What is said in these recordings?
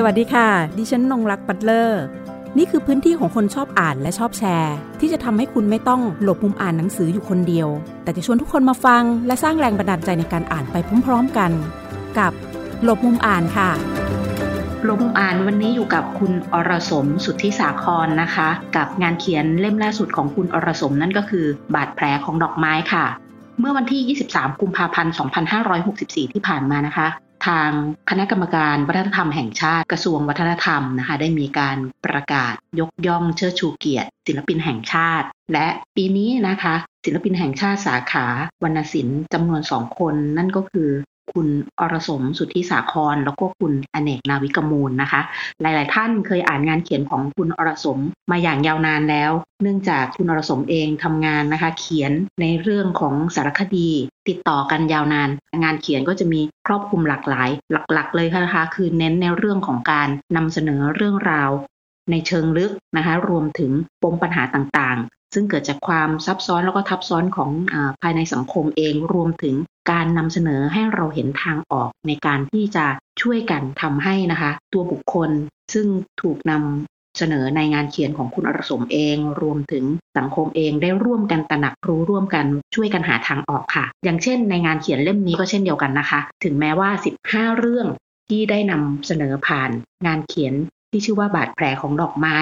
สวัสดีค่ะ ดิฉันนงรักปัตเลอร์ นี่คือพื้นที่ของคนชอบอ่านและชอบแชร์ ที่จะทำให้คุณไม่ต้องหลบมุมอ่านหนังสืออยู่คนเดียว แต่จะชวนทุกคนมาฟัง และสร้างแรงบันดาลใจในการอ่านไปพร้อมๆกัน กับหลบมุมอ่านค่ะหลบมุมอ่านวันนี้อยู่กับคุณอรสมสุทธิสาครนะคะ กับงานเขียนเล่มล่าสุดของคุณอรสมนั่นก็คือบาดแผลของดอกไม้ค่ะ เมื่อวันที่ 23 กุมภาพันธ์ 2564 ที่ผ่านมานะคะ ทางคณะกรรมการวัฒนธรรมแห่งชาติกระทรวงวัฒนธรรมนะคะได้มีการประกาศยกย่องเชิดชูเกียรติ ศิลปินแห่งชาติ และปีนี้นะคะ ศิลปินแห่งชาติสาขาวรรณศิลป์จำนวนสองคน นั่นก็คือ คุณอรสมสุทธิสาคร แล้วก็คุณอเนกนาวิกมูลนะคะ หลาย ๆ ท่านเคยอ่านงานเขียนของคุณอรสมมาอย่างยาวนานแล้ว เนื่องจากคุณอรสมเองทำงานนะคะ เขียนในเรื่องของสารคดี ติดต่อกันยาวนาน งานเขียนก็จะมีครอบคลุมหลากหลาย หลัก ๆ เลยค่ะนะคะ คือเน้นในเรื่องของการนำเสนอเรื่องราวในเชิงลึกนะคะ รวมถึงปมปัญหาต่างๆ ซึ่งเกิดจากความซับซ้อนแล้วก็ทับซ้อนของอภายในสังคมเองรวมถึงการนำเสนอให้เราเห็นทางออกในการที่จะช่วยกันทำให้นะคะ ตัวบุคคลซึ่งถูกนำเสนอในงานเขียนของคุณอรสมเอง รวมถึงสังคมเองได้ร่วมกันตระหนักรู้ร่วมกันช่วยกันหาทางออกค่ะ อย่างเช่น ในงานเขียนเล่มนี้ก็เช่นเดียวกันนะคะ ถึงแม้ว่า 15 เรื่องที่ได้นำเสนอผ่านงานเขียนที่ชื่อว่าบาดแผลของดอกไม้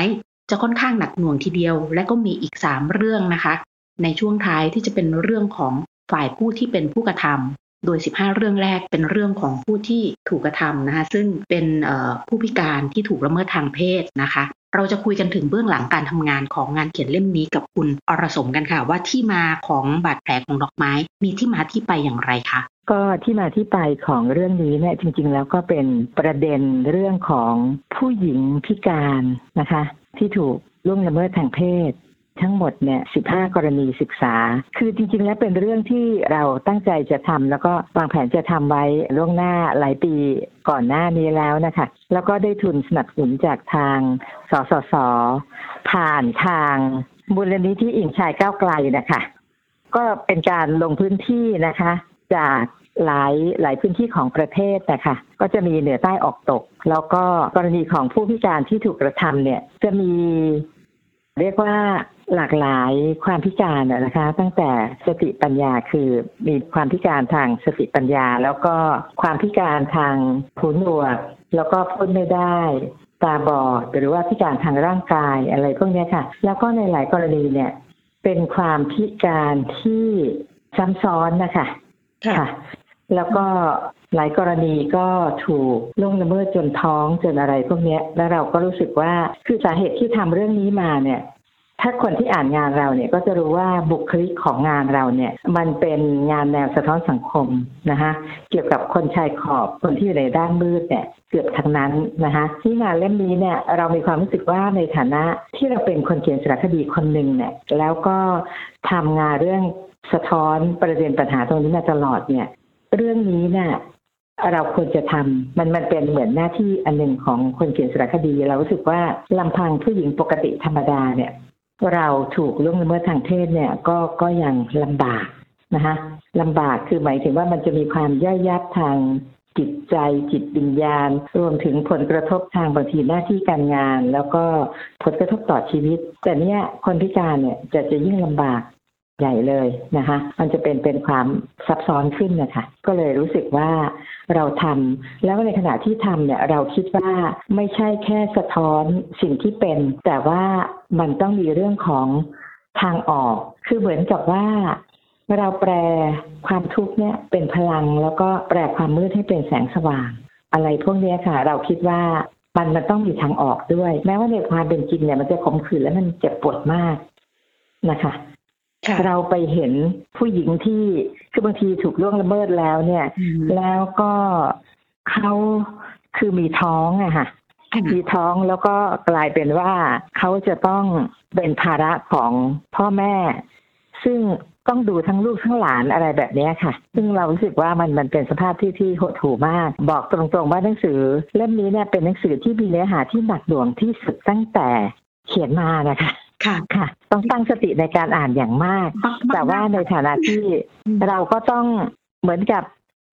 จะค่อนข้างหนักหน่วงทีเดียว และก็มีอีก 3 เรื่องนะคะ ในช่วงท้ายที่จะเป็นเรื่องของฝ่ายผู้ที่เป็นผู้กระทำโดย 15 เรื่องแรกเป็นเรื่องของผู้ที่ถูกกระทำนะคะซึ่งเป็นผู้พิการที่ถูกละเมิดทางเพศนะคะ เราจะคุยกันถึงเบื้องหลังการทำงานของงานเขียนเล่มนี้กับคุณอรสมกันค่ะ ว่าที่มาของบาดแผลของดอกไม้ มีที่มาที่ไปอย่างไรคะก็ที่มาที่ไปของเรื่องนี้เนี่ยจริง ๆ แล้วก็เป็นประเด็นเรื่องของผู้หญิงพิการนะคะ ที่ถูกล่วงละเมิดทางเพศ ทั้งหมดเนี่ย 15 กรณีศึกษา คือจริง ๆ แล้วเป็นเรื่องที่เราตั้งใจจะทำแล้วก็วางแผนจะทำไว้ล่วงหน้าหลายปีก่อนหน้านี้แล้วนะคะ แล้วก็ได้ทุนสนับสนุนจากทาง สสส ผ่านทางมูลนิธิอิงชายก้าวไกลนะคะ ก็เป็นการลงพื้นที่นะคะ จาก หลายหลายพื้นที่ของประเทศนะคะก็จะมีเหนือใต้ออกตก แล้วก็กรณีของผู้พิการที่ถูกกระทำเนี่ยจะมีเรียกว่าหลากหลายความพิการนะคะ ตั้งแต่สติปัญญาคือมีความพิการทางสติปัญญา แล้วก็ความพิการทางหูหนวกแล้วก็พูดไม่ได้ตาบอดหรือว่าพิการทางร่างกายอะไรพวกนี้ค่ะ แล้วก็ในหลายกรณีเนี่ยเป็นความพิการที่ซ้ำซ้อนนะคะค่ะ แล้วก็หลายกรณีก็ถูกล่วงละเมิดจนท้องจนอะไรพวกนี้แล้วเราก็รู้สึกว่าคือสาเหตุที่ทำเรื่องนี้มาเนี่ย ถ้าคนที่อ่านงานเราเนี่ยก็จะรู้ว่าบุคลิกของงานเราเนี่ย มันเป็นงานแนวสะท้อนสังคมนะคะเกี่ยวกับคนชายขอบคนที่อยู่ในด้านมืดเนี่ยเกือบทั้งนั้นนะคะที่งานเล่มนี้เนี่ยเรามีความรู้สึกว่าในฐานะที่เราเป็นคนเขียนสารคดีคนหนึ่งเนี่ยแล้วก็ทำงานเรื่องสะท้อนประเด็นปัญหาตรงนี้มาตลอดเนี่ย เรื่องนี้เนี่ยเราควรจะทำมันมันเป็นเหมือนหน้าที่อันหนึ่งของคนเขียนสารคดี เรารู้สึกว่าลำพังผู้หญิงปกติธรรมดาเนี่ย เราถูกล่วงละเมิดทางเพศเนี่ย ก็ก็ยังลำบากนะคะลำบากคือหมายถึงว่ามันจะมีความย่อยยับทางจิตใจจิตวิญญาณ รวมถึงผลกระทบทางบางทีหน้าที่การงาน แล้วก็ผลกระทบต่อชีวิต แต่เนี้ยคนพิการเนี่ยจะจะยิ่งลำบาก ใหญ่เลยนะคะ มันจะเป็นเป็นความซับซ้อนขึ้นนะคะ ก็เลยรู้สึกว่าเราทำแล้วในขณะที่ทำเนี่ยเราคิดว่าไม่ใช่แค่สะท้อนสิ่งที่เป็น แต่ว่ามันต้องมีเรื่องของทางออก คือเหมือนกับว่าเราแปลความทุกข์เนี่ยเป็นพลังแล้วก็แปลความมืดให้เป็นแสงสว่าง อะไรพวกนี้ค่ะ เราคิดว่ามันมันต้องมีทางออกด้วย แม้ว่าในความเป็นจริงเนี่ยมันจะขมขื่นและมันเจ็บปวดมากนะคะ เราไปเห็นผู้หญิงที่คือบางทีถูกล่วงละเมิดแล้วเนี่ย แล้วก็เขาคือมีท้องอะค่ะมีท้องแล้วก็กลายเป็นว่าเขาจะต้องเป็นภาระของพ่อแม่ ซึ่งต้องดูทั้งลูกทั้งหลานอะไรแบบนี้ค่ะ ซึ่งเรารู้สึกว่ามันมันเป็นสภาพที่ที่หดหู่มาก บอกตรงๆว่าหนังสือ เล่มนี้เนี่ยเป็นหนังสือที่มีเนื้อหาที่หนักหน่วงที่สุดตั้งแต่เขียนมานะคะ ค่ะค่ะ ต้องตั้งสติในการอ่านอย่างมาก แต่ว่าในฐานะที่เราก็ต้องเหมือนกับ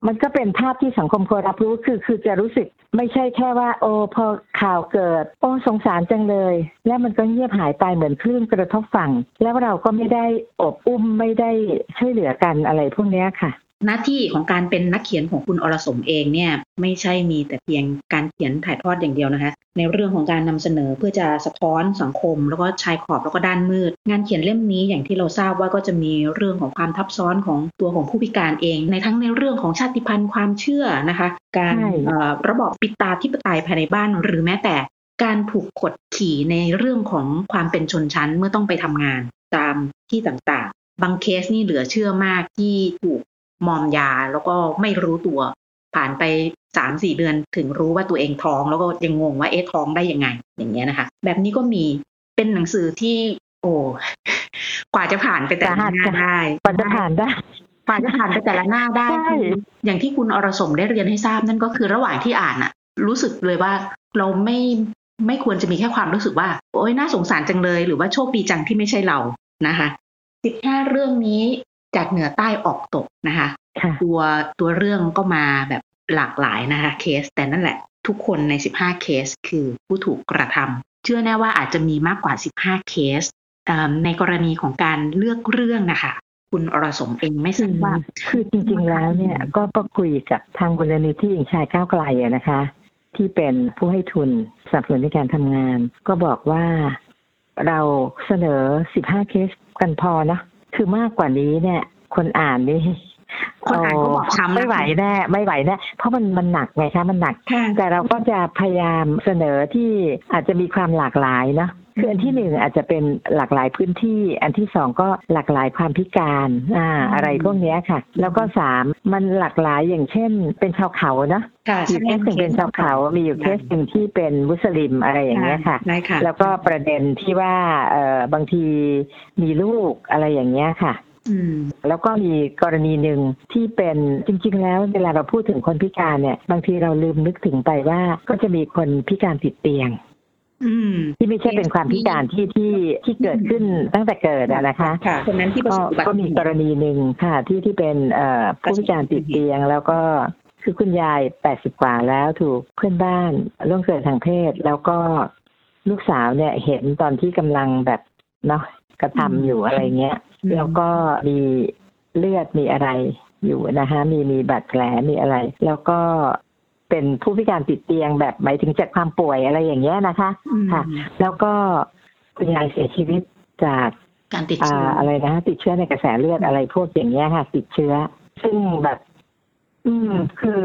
มันก็เป็นภาพที่สังคมควรรับรู้คือคือจะรู้สึกไม่ใช่แค่ว่า โอ้พอข่าวเกิด โอ้สงสารจังเลย แล้วมันก็เงียบหายไปเหมือนคลื่นกระทบฝั่ง แล้วเราก็ไม่ได้อบอุ้มไม่ได้ช่วยเหลือกันอะไรพวกเนี้ยค่ะ หน้าที่ของการเป็นนักเขียนของคุณอรสมเองเนี่ยไม่ใช่มีแต่เพียงการเขียนถ่ายทอดอย่างเดียวนะคะ ในเรื่องของการนำเสนอเพื่อจะสะท้อนสังคม แล้วก็ชายขอบแล้วก็ด้านมืด งานเขียนเล่มนี้อย่างที่เราทราบว่าก็จะมีเรื่องของความทับซ้อนของตัวของผู้พิการเอง ในทั้งในเรื่องของชาติพันธุ์ความเชื่อนะคะ การระบอบปิตาธิปไตยภายในบ้าน หรือแม้แต่การถูกกดขี่ในเรื่องของความเป็นชนชั้นเมื่อต้องไปทำงานตามที่ต่างๆ บางเคสนี่เหลือเชื่อมากที่ถูก มอมยาแล้วก็ไม่รู้ตัว ผ่านไปสามสี่เดือนถึงรู้ว่าตัวเองท้อง แล้วก็ยังงงว่าเอ๊ะท้องได้ยังไง อย่างเงี้ยนะคะ แบบนี้ก็มีเป็นหนังสือที่ โอ้กว่าจะผ่านไปแต่ละหน้าได้กว่าจะผ่านได้กว่าจะผ่านไปแต่ละหน้าได้ใช่คืออย่างที่คุณอรสมได้เรียนให้ทราบนั่นก็คือระหว่างที่อ่านอะรู้สึกเลยว่าเราไม่ไม่ควรจะมีแค่ความรู้สึกว่า โอ๊ยน่าสงสารจังเลย หรือว่าโชคดีจังที่ไม่ใช่เรานะคะสิบห้าเรื่องนี้ จากเหนือใต้ออกตกนะคะค่ะตัวตัวเรื่องก็มาแบบหลากหลายนะคะเคส แต่นั่นแหละทุกคนใน 15 เคส คือผู้ถูกกระทำเชื่อแน่ว่าอาจจะมีมากกว่า 15 เคสเอิ่มในกรณีของการเลือกเรื่องนะคะ คุณอรสมเองไม่ทราบว่าคือจริงๆแล้วเนี่ยก็ก็คุยกับทางมูลนิธิหญิงชายก้าวไกลอะนะคะ ที่เป็นผู้ให้ทุนสนับสนุนในการทำงาน ก็บอกว่าเราเสนอ 15 เคสกันพอนะ คือมากกว่านี้เนี่ย คนอ่านนี่คนอ่านก็บอกช้ำนะไม่ไหวแน่ไม่ไหวแน่เพราะมันมันหนักไงคะมันหนักค่ะแต่เราก็จะพยายามเสนอที่อาจจะมีความหลากหลายเนาะ คืออันที่หนึ่งอาจจะเป็นหลากหลายพื้นที่ อันที่สองก็หลากหลายความพิการอ่าอะไรพวกเนี้ยค่ะ แล้วก็สามมันหลากหลายอย่างเช่น เป็นชาวเขาเนาะค่ะมีเคสหนึ่งเป็นชาวเขา มีอยู่เคสหนึ่งที่เป็นมุสลิมอะไรอย่างเงี้ยค่ะได้ค่ะแล้วก็ประเด็นที่ว่าเออบางทีมีลูกอะไรอย่างเงี้ยค่ะอืมแล้วก็มีกรณีหนึ่งที่เป็นจริง ๆ แล้วเวลาเราพูดถึงคนพิการเนี่ย บางทีเราลืมนึกถึงไปว่าก็จะมีคนพิการติดเตียงอืม ที่ไม่ใช่เป็นความพิการที่ที่ที่เกิดขึ้นตั้งแต่เกิดอะนะคะค่ะคนนั้นที่ประก็สบอุบัติก็มีกรณีหนึ่งค่ะ ที่ที่เป็นเอ่อผู้พิการติดเตียงแล้วก็คือคุณยายแปดสิบกว่าแล้วถูกเพื่อนบ้านล่วงเกินทางเพศ แล้วก็ลูกสาวเนี่ยเห็นตอนที่กำลังแบบเนาะกระทำอยู่อะไรเงี้ย แล้วก็มีเลือดมีอะไรอยู่นะคะมีมีบาดแผลมีอะไร แล้วก็ เป็นผู้พิการติดเตียงแบบหมายถึงจากความป่วยอะไรอย่างเงี้ยนะคะอืมค่ะ แล้วก็คุณยายเสียชีวิตจากการติดอ่าเชื้อออะไรนะติดเชื้อในกระแสเลือดอะไรพวกอย่างเงี้ยค่ะ ติดเชื้อ ซึ่งแบบ อืม คือ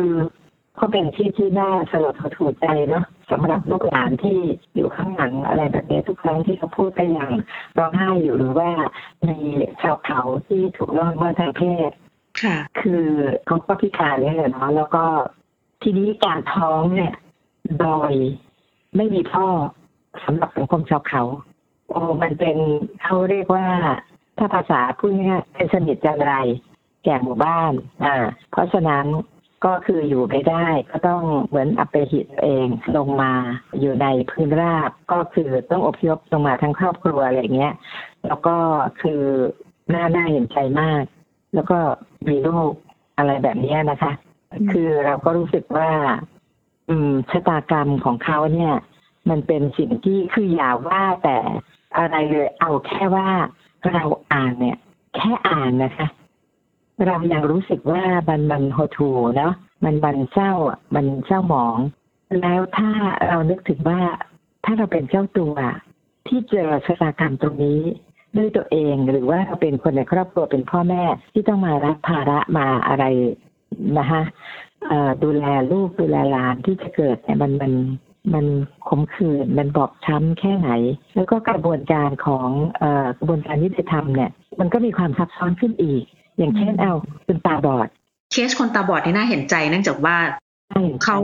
ก็เป็นที่ที่น่าสลดหดหูใจเนาะสำหรับลูกหลานที่อยู่ข้างหลังอะไรแบบนี้ทุกครั้งที่เขาพูดไปอย่างร้องไห้อยู่หรือว่ามีชาวเขาที่ถูกล่วงละเมิดทางเพศค่ะคือเขาก็พิการเนี่ยแหละเนาะแล้วก็ ทีนี้การท้องเนี่ย โดยไม่มีพ่อสำหรับสังคมชาวเขา โอ้มันเป็นเขาเรียกว่าถ้าภาษาพูดง่ายเป็นสนิทจันไร แก่หมู่บ้าน อ่า เพราะฉะนั้นก็คืออยู่ไม่ได้ก็ต้องเหมือนอัปหิตเองลงมาอยู่ในพื้นราบ ก็คือต้องอพยพลงมาทั้งครอบครัวอะไรอย่างเงี้ย แล้วก็คือหน่าน่าเห็นใจมาก แล้วก็มีลูกอะไรแบบนี้นะคะ คือเราก็รู้สึกว่า อืมชะตากรรมของเขาเนี่ย มันเป็นสิ่งที่คืออย่าว่าแต่อะไรเลยเอาแค่ว่าเราอ่านเนี่ย แค่อ่านนะคะ เรายังรู้สึกว่ามันมันหดหูเนาะมันมันเศร้าอะมันเศร้าหมอง แล้วถ้าเรานึกถึงว่าถ้าเราเป็นเจ้าตัวที่เจอชะตากรรมตรงนี้ด้วยตัวเองหรือว่าเราเป็นคนในครอบครัวเป็นพ่อแม่ที่ต้องมารับภาระมาอะไร นะคะเอ่อดูแลลูกดูแลหลานที่จะเกิดเนี่ยมันมันมันขมขื่นมันบอบช้ำแค่ไหน แล้วก็กระบวนการของเอ่อกระบวนการยุติธรรมเนี่ยมันก็มีความซับซ้อนขึ้นอีก อย่างเช่นเอาคุณตาบอดเคสคนตาบอดที่น่าเห็นใจเนื่องจากว่าใช่เขา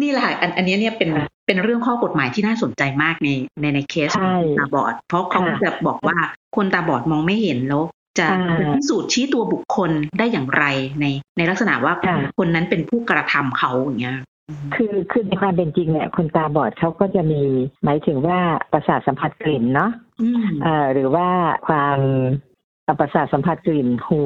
นี่แหละค่ะอันอันนี้เนี่ยเป็นค่ะเป็นเรื่องข้อกฎหมายที่น่าสนใจมากในในในเคสใช่คนตาบอด เพราะเขาค่ะจะบอกว่าคนตาบอดมองไม่เห็นแล้ว จะอ่าจะพิสูจน์ชี้ตัวบุคคลได้อย่างไรในในลักษณะว่าค่ะคนนั้นเป็นผู้กระทำเขาอย่างเงี้ยคือคือในความเป็นจริงเนี่ยคนตาบอดเขาก็จะมีหมายถึงว่าประสาทสัมผัสกลิ่นเนาะอืมเอ่อหรือว่าความประสาทสัมผัสกลิ่นหู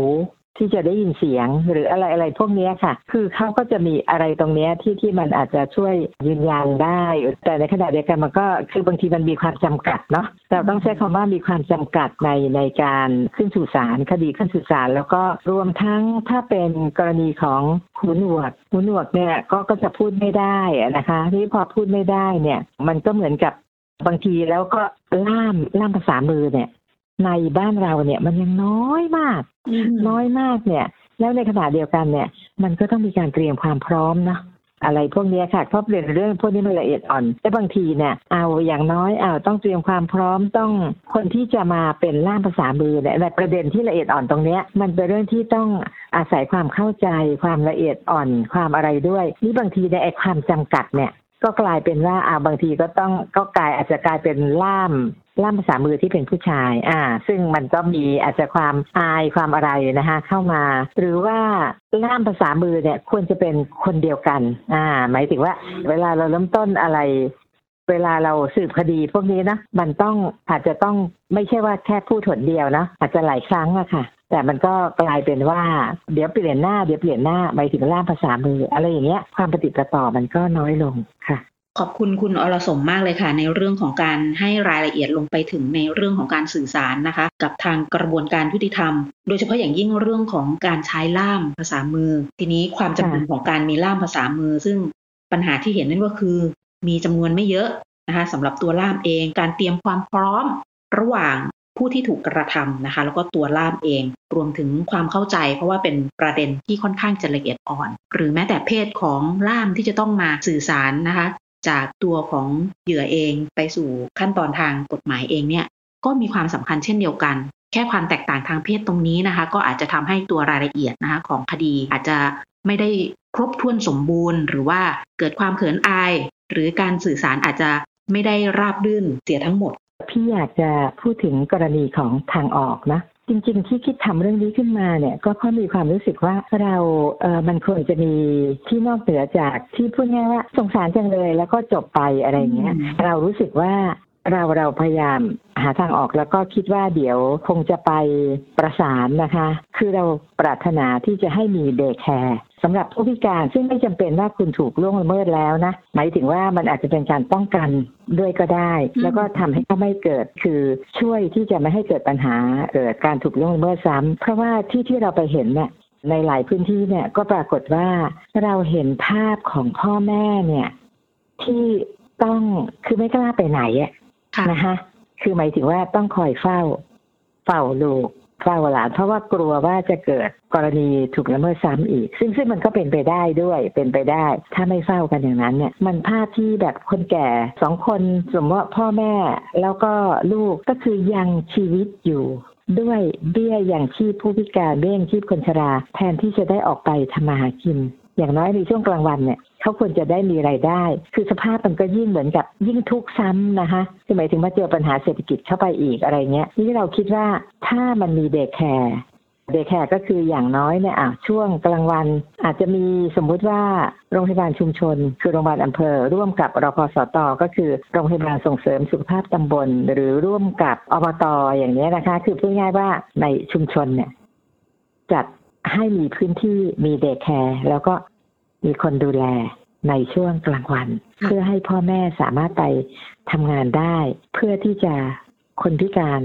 ที่จะได้ยินเสียงหรืออะไรอะไรพวกนี้ค่ะ คือเขาก็จะมีอะไรตรงนี้ที่ที่มันอาจจะช่วยยืนยันได้ แต่ในขณะเดียวกันมันก็คือบางทีมันมีความจำกัดเนาะเราต้องใช้คำว่ามีความจำกัดในในการขึ้นสู่ศาลคดีขึ้นสู่ศาลแล้วก็รวมทั้งถ้าเป็นกรณีของหูหนวกหูหนวกเนี่ยก็ก็จะพูดไม่ได้นะคะที่พอพูดไม่ได้เนี่ย มันก็เหมือนกับบางทีแล้วก็ล่ามล่ามภาษามือเนี่ย ในบ้านเราเนี่ยมันยังน้อยมาก น้อยมากเนี่ย แล้วในขณะเดียวกันเนี่ย มันก็ต้องมีการเตรียมความพร้อมเนาะอะไรพวกนี้ค่ะเพราะเรื่องเรื่องพวกนี้มันละเอียดอ่อนแต่บางทีเนี่ยเอาอย่างน้อยเอาต้องเตรียมความพร้อมต้องคนที่จะมาเป็นล่ามภาษามือเนี่ยในประเด็นที่ละเอียดอ่อนตรงเนี้ย มันเป็นเรื่องที่ต้องอาศัยความเข้าใจ ความละเอียดอ่อนความอะไรด้วย นี่บางทีในไอ้ความจำกัดเนี่ยก็กลายเป็นว่าอ่าบางทีก็ต้องก็กลาย อาจจะกลายเป็นล่ามล่ามภาษามือที่เป็นผู้ชาย อ่า ซึ่งมันก็มีอาจจะความอายความอะไรนะคะเข้ามา หรือว่าล่ามภาษามือเนี่ยควรจะเป็นคนเดียวกัน อ่า หมายถึงว่า เวลาเราเริ่มต้นอะไร เวลาเราสืบคดีพวกนี้นะ มันต้องอาจจะต้องไม่ใช่ว่าแค่พูดถนเดียวนะ อาจจะหลายครั้งอะค่ะ แต่มันก็กลายเป็นว่า เดี๋ยวเปลี่ยนหน้า เดี๋ยวเปลี่ยนหน้าหมายถึงล่ามภาษามือ อะไรอย่างเงี้ย ความปฏิปต่อมันก็น้อยลงค่ะ ขอบคุณคุณอรสมมากเลยค่ะ ในเรื่องของการให้รายละเอียดลงไปถึงในเรื่องของการสื่อสารนะคะ กับทางกระบวนการยุติธรรม โดยเฉพาะอย่างยิ่งเรื่องของการใช้ล่ามภาษามือ ทีนี้ความจำเป็นของการมีล่ามภาษามือ ซึ่งปัญหาที่เห็นนั่นก็คือ มีจำนวนไม่เยอะนะคะสำหรับตัวล่ามเอง การเตรียมความพร้อม ระหว่างผู้ที่ถูกกระทำนะคะ แล้วก็ตัวล่ามเอง รวมถึงความเข้าใจ เพราะว่าเป็นประเด็นที่ค่อนข้างจะละเอียดอ่อน หรือแม้แต่เพศของล่ามที่จะต้องมาสื่อสารนะคะ จากตัวของเหยื่อเองไปสู่ขั้นตอนทางกฎหมายเองเนี่ยก็มีความสำคัญเช่นเดียวกัน แค่ความแตกต่างทางเพศตรงนี้นะคะ ก็อาจจะทำให้ตัวรายละเอียดนะคะของคดีอาจจะไม่ได้ครบถ้วนสมบูรณ์ หรือว่าเกิดความเขินอาย หรือการสื่อสารอาจจะไม่ได้ราบรื่นเสียทั้งหมด พี่อยากจะพูดถึงกรณีของทางออกนะ จริง ๆ ที่คิดทำเรื่องนี้ขึ้นมาเนี่ยก็เพราะมีความรู้สึกว่าเราเออมันควรจะมีที่นอกเหนือจากที่พูดง่ายว่าสงสารจังเลยแล้วก็จบไปอะไรเงี้ยอืมเรารู้สึกว่า เราเราพยายามหาทางออกแล้วก็คิดว่าเดี๋ยวคงจะไปประสานนะคะ คือเราปรารถนาที่จะให้มีเด y c แคร์สำหรับผู้พิการซึ่งไม่จำเป็นว่าคุณถูกล่วงละเมิดแล้วนะ หมายถึงว่ามันอาจจะเป็นการป้องกันด้วยก็ได้อืมแล้วก็ทำให้เขาไม่เกิดคือช่วยที่จะไม่ให้เกิดปัญหาเกิดการถูกล่วงละเมิดซ้ำเพราะว่าที่ที่เราไปเห็นเนี่ยในหลายพื้นที่เนี่ยก็ปรากฏว่าเราเห็นภาพของพ่อแม่เนี่ยที่ต้องคือไม่กล้าไปไหนอะค่ะ นะคะคือหมายถึงว่าต้องคอยเฝ้า เฝ้าลูกเฝ้าหลานเพราะว่ากลัวว่าจะเกิดกรณีถูกละเมิดซ้ำอีก ซึ่งซึ่งมันก็เป็นไปได้ด้วยเป็นไปได้ ถ้าไม่เฝ้ากันอย่างนั้นเนี่ยมันภาพที่แบบคนแก่สองคนสมมติว่าพ่อแม่แล้วก็ลูกก็คือยังชีวิตอยู่ด้วยเบี้ยอย่างชีพผู้พิการเบี้ยยังชีพคนชรา แทนที่จะได้ออกไปทำมาหากิน อย่างน้อยในช่วงกลางวันเนี่ย เขาควรจะได้มีรายได้ คือสภาพมันก็ยิ่งเหมือนกับยิ่งทุกข์ซ้ำนะคะคือหมายถึงว่าเจอปัญหาเศรษฐกิจเข้าไปอีกอะไรเงี้ยนี่เราคิดว่าถ้ามันมี day care day care ก็คืออย่างน้อยเนี่ยอะช่วงกลางวัน อาจจะมีสมมุติว่าโรงพยาบาลชุมชน คือโรงพยาบาลอำเภอ ร่วมกับรพ.สต.ก็คือโรงพยาบาลส่งเสริมสุขภาพตำบล หรือร่วมกับอบต.อย่างเงี้ยนะคะ คือพูดง่ายว่าในชุมชนเนี่ยจัดให้มีพื้นที่มีเดย์แคร์แล้วก็ มีคนดูแลในช่วงกลางวัน เพื่อให้พ่อแม่สามารถไปทำงานได้ เพื่อที่จะคนพิการ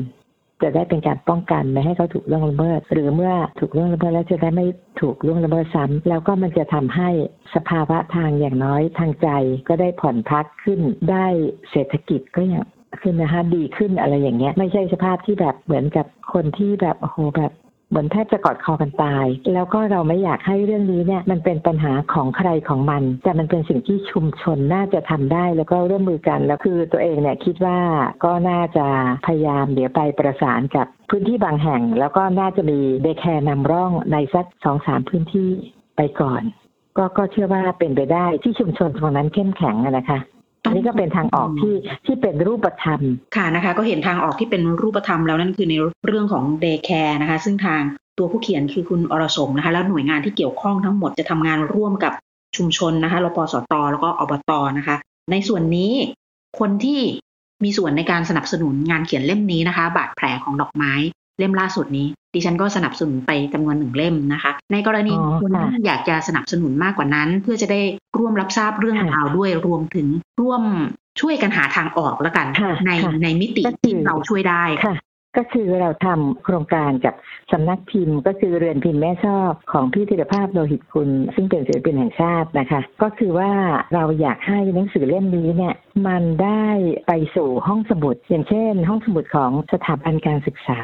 จะได้เป็นการป้องกันไม่ให้เขาถูกล่วงละเมิด หรือเมื่อถูกล่วงละเมิดแล้วจะได้ไม่ถูกล่วงละเมิดซ้ำแล้วก็มันจะทำให้สภาวะทางอย่างน้อยทางใจก็ได้ผ่อนพักขึ้นได้เศรษฐกิจก็อย่างขึ้นนะคะดีขึ้นอะไรอย่างเงี้ย ไม่ใช่สภาพที่แบบเหมือนกับคนที่แบบโอ้โหแบบ เหมือนแทบจะกอดคอกันตาย แล้วก็เราไม่อยากให้เรื่องนี้เนี่ยมันเป็นปัญหาของใครของมัน แต่มันเป็นสิ่งที่ชุมชนน่าจะทำได้แล้วก็ร่วมมือกัน แล้วคือตัวเองเนี่ยคิดว่าก็น่าจะพยายามเดี๋ยวไปประสานกับพื้นที่บางแห่ง แล้วก็น่าจะมีเดย์แคร์นำร่องในสักสองสามพื้นที่ไปก่อน ก็ก็เชื่อว่าเป็นไปได้ที่ชุมชนตรงนั้นเข้มแข็งนะคะ อันนี้ก็เป็นทางออกที่ที่เป็นรูปธรรมค่ะนะคะ ก็เห็นทางออกที่เป็นรูปธรรมแล้วนั่นคือในเรื่องของ day care นะคะ ซึ่งทางตัวผู้เขียนคือคุณอรสมนะคะ แล้วหน่วยงานที่เกี่ยวข้องทั้งหมดจะทำงานร่วมกับชุมชนนะคะรพ.สต.แล้วก็อบต.นะคะ ในส่วนนี้คนที่มีส่วนในการสนับสนุนงานเขียนเล่มนี้นะคะ บาดแผลของดอกไม้ เล่มล่าสุดนี้ ดิฉันก็สนับสนุนไปจำนวนหนึ่งเล่มนะคะ ในกรณีคนที่อยากจะสนับสนุนมากกว่านั้น เพื่อจะได้ร่วมรับทราบเรื่องราวด้วยรวมถึงร่วมช่วยกันหาทางออกแล้วกัน ในในมิติที่เราช่วยได้ค่ะก็คือเราทำโครงการกับสำนักพิมพ์ ก็คือเรือนพิมพ์แม่ชอบของพี่ธีรภาพโลหิตคุณ ซึ่งเป็นศิลปินแห่งชาตินะคะ ก็คือว่าเราอยากให้หนังสือเล่มนี้เนี่ยมันได้ไปสู่ห้องสมุด อย่างเช่น ห้องสมุดของสถาบันการศึกษา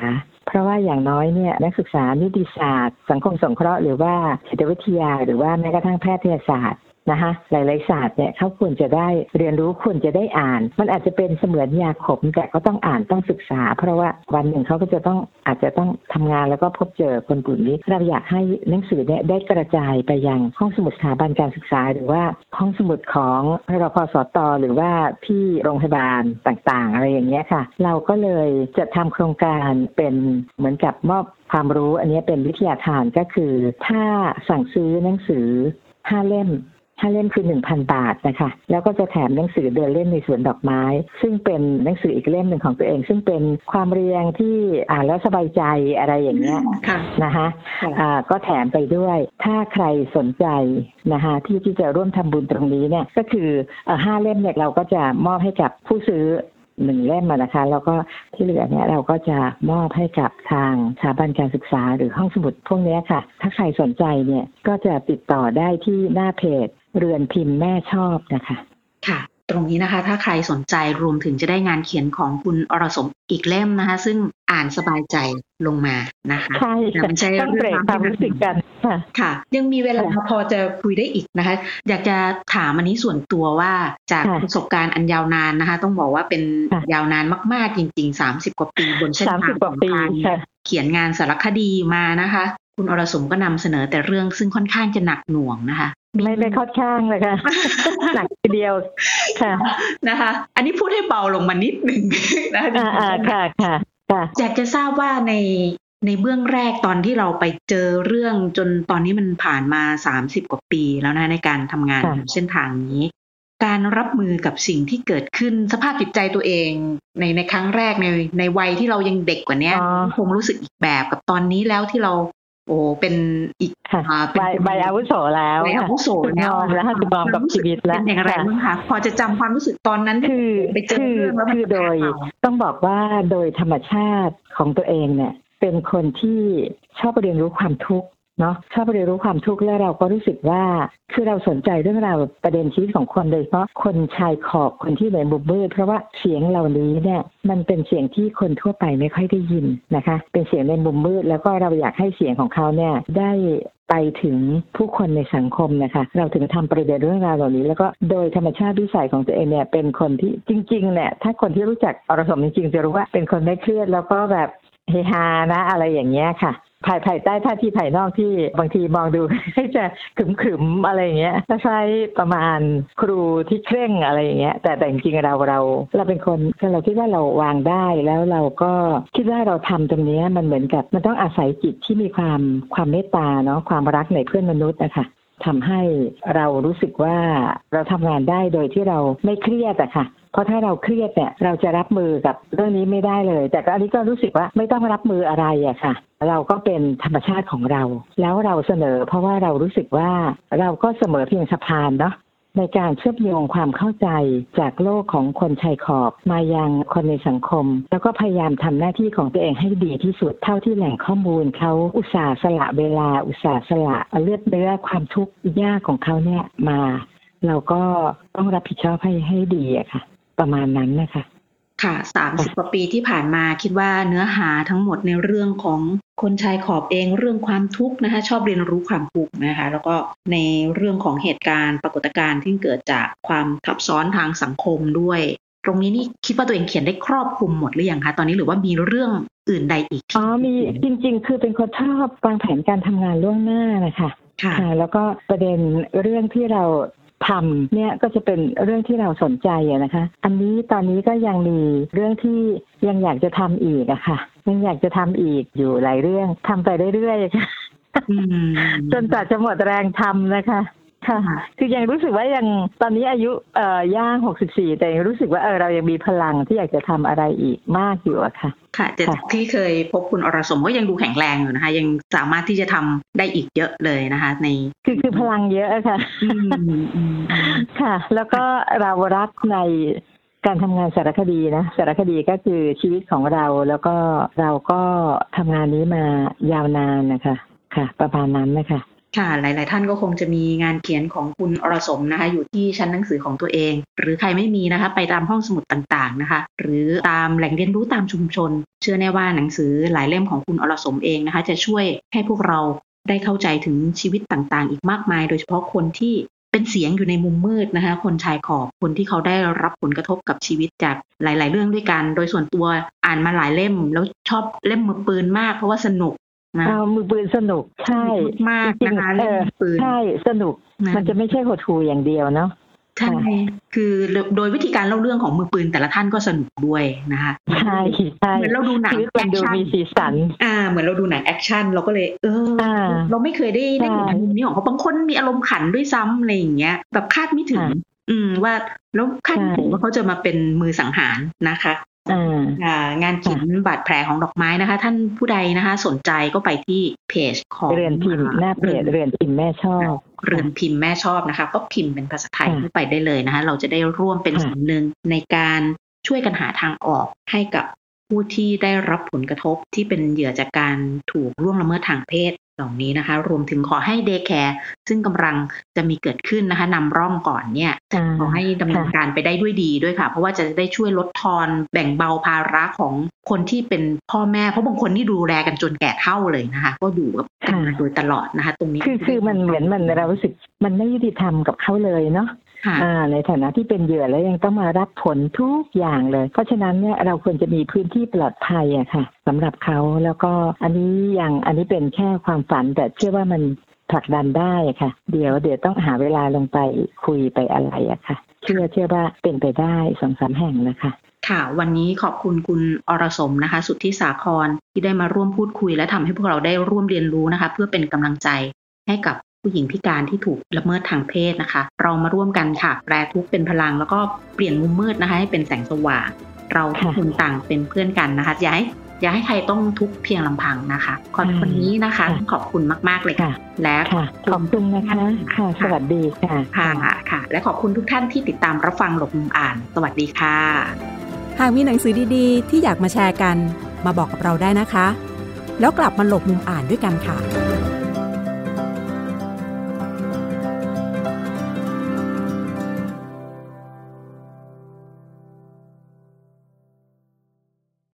เพราะว่าอย่างน้อยเนี่ยนักศึกษานิติศาสตร์ สังคมสงเคราะห์หรือว่าจิตวิทยา หรือว่าแม้กระทั่งแพทยศาสตร์ นะคะหลาย ๆ ศาสตร์เนี่ยเขาควรจะได้เรียนรู้ควรจะได้อ่าน มันอาจจะเป็นเสมือนยาขมแต่ก็ต้องอ่านต้องศึกษา เพราะว่าวันหนึ่งเขาก็จะต้องอาจจะต้องทำงานแล้วก็พบเจอคนกลุ่มนี้ เราอยากให้หนังสือเนี่ยได้กระจายไปยังห้องสมุดสถาบันการศึกษา หรือว่าห้องสมุดของรพสตหรือว่าที่โรงพยาบาลต่าง ๆ อะไรอย่างเงี้ยค่ะ เราก็เลยจะทำโครงการเป็นเหมือนกับมอบความรู้ อันนี้เป็นวิทยาทานก็คือ ถ้าสั่งซื้อหนังสือห้าเล่ม ถ้าเล่มคือหนึ่งพันบาทนะคะ แล้วก็จะแถมหนังสือเดินเล่นในสวนดอกไม้ ซึ่งเป็นหนังสืออีกเล่มหนึ่งของตัวเอง ซึ่งเป็นความเรียงที่อ่านแล้วสบายใจอะไรอย่างเงี้ยนะคะอ่าก็แถมไปด้วย ถ้าใครสนใจนะคะที่ที่จะร่วมทำบุญตรงนี้เนี่ยก็คือห้าเล่มเนี่ยเราก็จะมอบให้กับผู้ซื้อหนึ่งเล่มนะคะ แล้วก็ที่เหลือเนี่ยเราก็จะมอบให้กับทางสถาบันการศึกษาหรือห้องสมุดพวกนี้ค่ะ ถ้าใครสนใจเนี่ยก็จะติดต่อได้ที่หน้าเพจ เรือนพิมพ์แม่ชอบนะคะค่ะ ตรงนี้นะคะ ถ้าใครสนใจรวมถึงจะได้งานเขียนของคุณอรสมอีกเล่มนะคะ ซึ่งอ่านสบายใจลงมานะคะใช่มันใช่เรื่องความรู้สึกกันค่ะ ยังมีเวลาพอจะคุยได้อีกนะคะ อยากจะถามอันนี้ส่วนตัวว่าจากประสบการณ์อันยาวนานนะคะ ต้องบอกว่าเป็นยาวนานมาก ๆ จริงๆสามสิบกว่าปีบนเส้นทางของการเขียนงานสารคดีมานะคะ คุณอรสมก็นำเสนอแต่เรื่องซึ่งค่อนข้างจะหนักหน่วงนะคะ ไม่ไม่ค่อนข้างเลยค่ะ หนักทีเดียวค่ะนะคะ อันนี้พูดให้เบาลงมานิดหนึ่งนะคะอ่าค่ะค่ะค่ะอยากจะทราบว่าในในเบื้องแรกตอนที่เราไปเจอเรื่องจนตอนนี้มันผ่านมาสามสิบกว่าปีแล้วนะในการทำงานเส้นทางนี้ การรับมือกับสิ่งที่เกิดขึ้นสภาพจิตใจตัวเอง ในในครั้งแรกในในวัยที่เรายังเด็กกว่านี้คงรู้สึกอีกแบบกับตอนนี้แล้วที่เรา โอ้เป็นอีกใบใบอาวุโสแล้วใบอาวุโสแล้วแล้วคืมองกับชีวิตแล้วเป็นอย่างไรบ้างคะพอจะจำความรู้สึกตอนนั้นคือไปเจอเรื่องแล้วคือโดย ต้องบอกว่าโดยธรรมชาติของตัวเองเนี่ย เป็นคนที่ชอบเรียนรู้ความทุกข์ เนาะชอบเรียนรู้ความทุกข์แล้วเราก็รู้สึกว่า คือเราสนใจเรื่องราวประเด็นชีวิตของคนโดยเฉพาะคนชายขอบคนที่ในบุบเบิเพราะว่าเสียงเหล่านี้เนี่ยมันเป็นเสียงที่คนทั่วไปไม่ค่อยได้ยินนะคะ เป็นเสียงในมุมมืด แล้วก็เราอยากให้เสียงของเขาเนี่ยได้ไปถึงผู้คนในสังคมนะคะ เราถึงทำประเด็นเรื่องราวเหล่านี้ แล้วก็โดยธรรมชาติวิสัยของตัวเองเนี่ยเป็นคนที่จริงๆเนี่ยถ้าคนที่รู้จักอรสมจริงๆจะรู้ว่าเป็นคนไม่เครียดแล้วก็แบบเฮฮานะ อะไรอย่างเงี้ยค่ะ ภายภายใต้ท่าที่ภายนอกที่บางทีมองดูให้จะขึมขึมอะไรอย่างเงี้ยคล้ายประมาณครูที่เคร่งอะไรอย่างเงี้ยแต่แต่จริงๆเราเรา เราเป็นคนเราคิดว่าเราวางได้แล้วเราก็คิดว่าเราทำตรงนี้มันเหมือนกับมันต้องอาศัยจิตที่มีความความเมตตาเนาะความรักในเพื่อนมนุษย์นะคะ ทำให้เรารู้สึกว่าเราทำงานได้โดยที่เราไม่เครียดอะค่ะเพราะถ้าเราเครียดเนี่ยเราจะรับมือกับเรื่องนี้ไม่ได้เลย แต่ก็อันนี้ก็รู้สึกว่าไม่ต้องรับมืออะไรอะค่ะ เราก็เป็นธรรมชาติของเรา แล้วเราเสนอ เพราะว่าเรารู้สึกว่าเราก็เสมอเพียงสะพานเนาะ ในการเชื่อมโยงความเข้าใจจากโลกของคนชายขอบ มายังคนในสังคม แล้วก็พยายามทำหน้าที่ของตัวเองให้ดีที่สุดเท่าที่แหล่งข้อมูลเขาอุตส่าห์สละเวลา อุตส่าห์สละเลือดเนื้อความทุกข์ยากของเขาเนี่ยมา เราก็ต้องรับผิดชอบให้ให้ดีอะค่ะ ประมาณนั้นนะคะ ค่ะสามสิบกว่าปีที่ผ่านมาคิดว่าเนื้อหาทั้งหมดในเรื่องของคนชายขอบเองเรื่องความทุกข์นะคะ ชอบเรียนรู้ความทุกข์นะคะ แล้วก็ในเรื่องของเหตุการณ์ปรากฏการณ์ที่เกิดจากความทับซ้อนทางสังคมด้วย ตรงนี้นี่คิดว่าตัวเองเขียนได้ครอบคลุมหมดหรือยังคะตอนนี้หรือว่ามีเรื่องอื่นใดอีกอ๋อมีจริง ๆ คือเป็นคนชอบวางแผนการทำงานล่วงหน้านะคะค่ะแล้วก็ประเด็นเรื่องที่เรา ทำเนี่ยก็จะเป็นเรื่องที่เราสนใจนะคะ อันนี้ตอนนี้ก็ยังมีเรื่องที่ยังอยากจะทำอีกอะค่ะ ยังอยากจะทำอีกอยู่หลายเรื่องทำไปเรื่อยๆค่ะจนจัดจะหมดแรงทำนะคะ ค่ะ คือยังรู้สึกว่ายังตอนนี้อายุเอ่อย่างหกสิบสี่แต่ยังรู้สึกว่าเออเรายังมีพลังที่อยากจะทำอะไรอีกมากอยู่อะค่ะ ค่ะแต่ที่เคยพบคุณอรสมก็ยังดูแข็งแรงอยู่นะคะ ยังสามารถที่จะทำได้อีกเยอะเลยนะคะ ในคือคือพลังเยอะอะค่ะค่ะ แล้วก็เรารักในการทำงานสารคดีนะสารคดีก็คือชีวิตของเราแล้วก็เราก็ทำงานนี้มายาวนานนะคะ ค่ะ ประมาณนั้นนะคะ ค่ะ หลาย ๆ ท่านก็คงจะมีงานเขียนของคุณอรสมนะคะ อยู่ที่ชั้นหนังสือของตัวเอง หรือใครไม่มีนะคะ ไปตามห้องสมุดต่าง ๆ นะคะ หรือตามแหล่งเรียนรู้ตามชุมชน เชื่อแน่ว่าหนังสือหลายเล่มของคุณอรสมเองนะคะ จะช่วยให้พวกเราได้เข้าใจถึงชีวิตต่าง ๆ อีกมากมาย โดยเฉพาะคนที่เป็นเสียงอยู่ในมุมมืดนะคะ คนชายขอบคนที่เขาได้รับผลกระทบกับชีวิตจากหลาย ๆ เรื่องด้วยกัน โดยส่วนตัวอ่านมาหลายเล่ม แล้วชอบเล่มมือปืนมาก เพราะว่าสนุก นะเอามือปืนสนุกใช่มากนะคะจริงๆเอเล่มอมือปืนใช่สนุกนะมันจะไม่ใช่หดหูอย่างเดียวเนาะใช่คือโดยวิธีการเล่าเรื่องของมือปืนแต่ละท่านก็สนุกด้วยนะคะใช่ใช่เหมือนเราดูหนังชีวิตมันดู action มีสีสัน อ่า เหมือนเราดูหนัง action เราก็เลย เอออ่าเราไม่เคยได้ได้เห็นใช่มุมนี้ของเขาบางคนมีอารมณ์ขันด้วยซ้ำอะไรอย่างเงี้ย แบบคาดไม่ถึงค่ะอืมว่าแล้วคาดไม่ถึงใช่ว่าเขาจะมาเป็นมือสังหารนะคะอ่าอ่า งานเขียนบาดแผลของดอกไม้นะคะ ท่านผู้ใดนะคะ สนใจก็ไปที่เพจของเรือนพิมพ์หน้าเพจเรือนพิมพ์แม่ชอบเรือนพิมพ์แม่ชอบนะคะ ก็พิมพ์เป็นภาษาไทยค่ะเข้าไปได้เลยนะคะ เราจะได้ร่วมเป็นค่ะส่วนหนึ่งในการช่วยกันหาทางออกให้กับผู้ที่ได้รับผลกระทบที่เป็นเหยื่อจากการถูกล่วงละเมิดทางเพศ เหล่านี้นะคะ รวมถึงขอให้เดย์แคร์ซึ่งกำลังจะมีเกิดขึ้นนะคะนำร่องก่อนเนี่ยอ่าขอให้ดำเนินค่ะการไปได้ด้วยดีด้วยค่ะ เพราะว่าจะได้ช่วยลดทอนแบ่งเบาภาระของคนที่เป็นพ่อแม่ เพราะบางคนนี่ดูแลกันจนแก่เฒ่าเลยนะคะ ก็อยู่กับกันมาโดยตลอดนะคะ ตรงนี้คือคือมันเหมือนมันเรารู้สึกมันไม่ยุติธรรมกับเขาเลยเนาะค่ะอ่า ในฐานะที่เป็นเหยื่อแล้วยังต้องมารับผลทุกอย่างเลย เพราะฉะนั้นเนี่ยเราควรจะมีพื้นที่ปลอดภัยอะค่ะสำหรับเขาแล้วก็อันนี้อย่างอันนี้เป็นแค่ความฝันแต่เชื่อว่ามันผลักดันได้อะค่ะ เดี๋ยวเดี๋ยวต้องหาเวลาลงไปคุยไปอะไรอะค่ะ เชื่อเชื่อว่าเป็นไปได้สองสามแห่งนะคะค่ะ วันนี้ขอบคุณคุณอรสมนะคะ สุทธิสาครที่ได้มาร่วมพูดคุยและทำให้พวกเราได้ร่วมเรียนรู้นะคะ เพื่อเป็นกำลังใจให้กับ ผู้หญิงพิการที่ถูกละเมิดทางเพศนะคะ เรามาร่วมกันค่ะ แปลทุกข์เป็นพลังแล้วก็เปลี่ยนมุมมืดนะคะ ให้เป็นแสงสว่าง เราทุกคนต่างเป็นเพื่อนกันนะคะอย่าให้อย่าให้ใครต้องทุกข์เพียงลำพังนะคะขอบคนนี้นะคะค่ะขอบคุณมาก ๆ เลยค่ะค่ะและค่ะขอบคุณนะคะค่ะ สวัสดีค่ะค่ะค่ะ และขอบคุณทุกท่านที่ติดตามรับฟังหลบมุมอ่าน สวัสดีค่ะ หากมีหนังสือดีๆ ที่อยากมาแชร์กัน มาบอกกับเราได้นะคะ แล้วกลับมาหลบมุมอ่านด้วยกันค่ะ